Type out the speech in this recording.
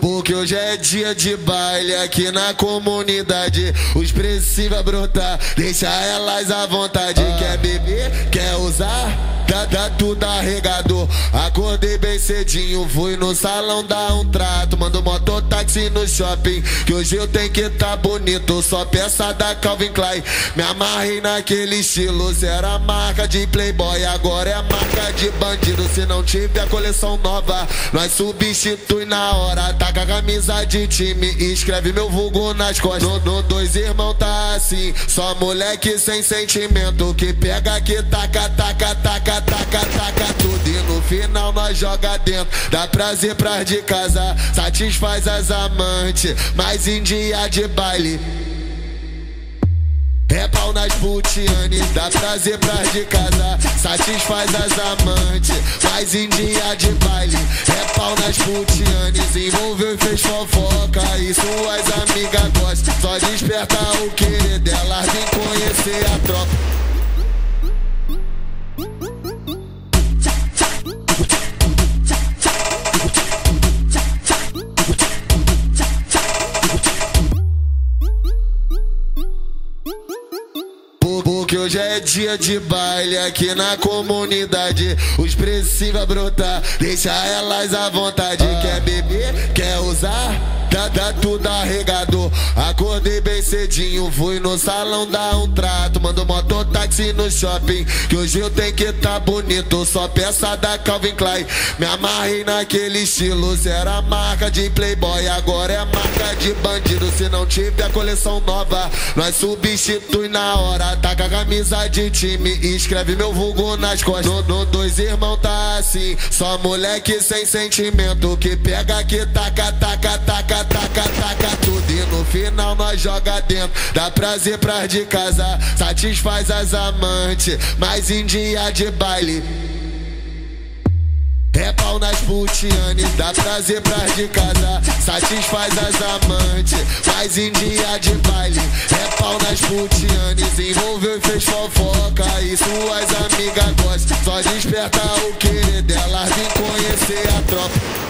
Porque hoje é dia de baile aqui na comunidade. Os preços vai brotar, deixa elas à vontade. Quer beber, quer usar? Tá, tudo arregador. Acordei bem cedinho, fui no salão dar um trato. Mando no shopping, que hoje eu tenho que tá bonito. Só peça da Calvin Klein. Me amarrei naquele estilo. Era marca de playboy, agora é marca de bandido. Se não tiver coleção nova, nós substitui na hora. Taca a camisa de time, escreve meu vulgo nas costas. No, no dois irmão tá assim, só moleque sem sentimento. Que pega, que taca, taca, taca taca, taca tudo e no final nós joga dentro. Dá prazer pras de casa, satisfaz as amantes, mas em dia de baile. É pau nas putianes, dá prazer pras de casa, satisfaz as amantes, mas em dia de baile. É pau nas putianes, envolveu e fez fofoca, e suas amigas gostam. Só desperta o querer delas, vem conhecer a tropa. Porque hoje é dia de baile aqui na comunidade. Os preços vai brotar, deixa elas à vontade. Quer beber, quer usar? Tá, tá tudo arregador. Acordei bem cedinho, fui no salão dar um trato. Mando mototáxi no shopping, que hoje eu tenho que tá bonito. Só peça da Calvin Klein. Me amarrei naquele estilo. Era marca de playboy, agora é marca de bandido. Se não tiver coleção nova, nós substitui na hora. Taca a camisa de time, escreve meu vulgo nas costas. No, no dois irmão tá assim, só moleque sem sentimento. Que pega, que taca, taca, taca taca, taca, tudo e no final nós joga dentro. Dá prazer pras de casa, satisfaz as amantes, mas em dia de baile. É pau nas putianes, dá prazer pras de casa, satisfaz as amantes, mas em dia de baile. É pau nas putianes, envolveu e fez fofoca, e suas amigas gostam. Só desperta o querer delas, vem conhecer a tropa.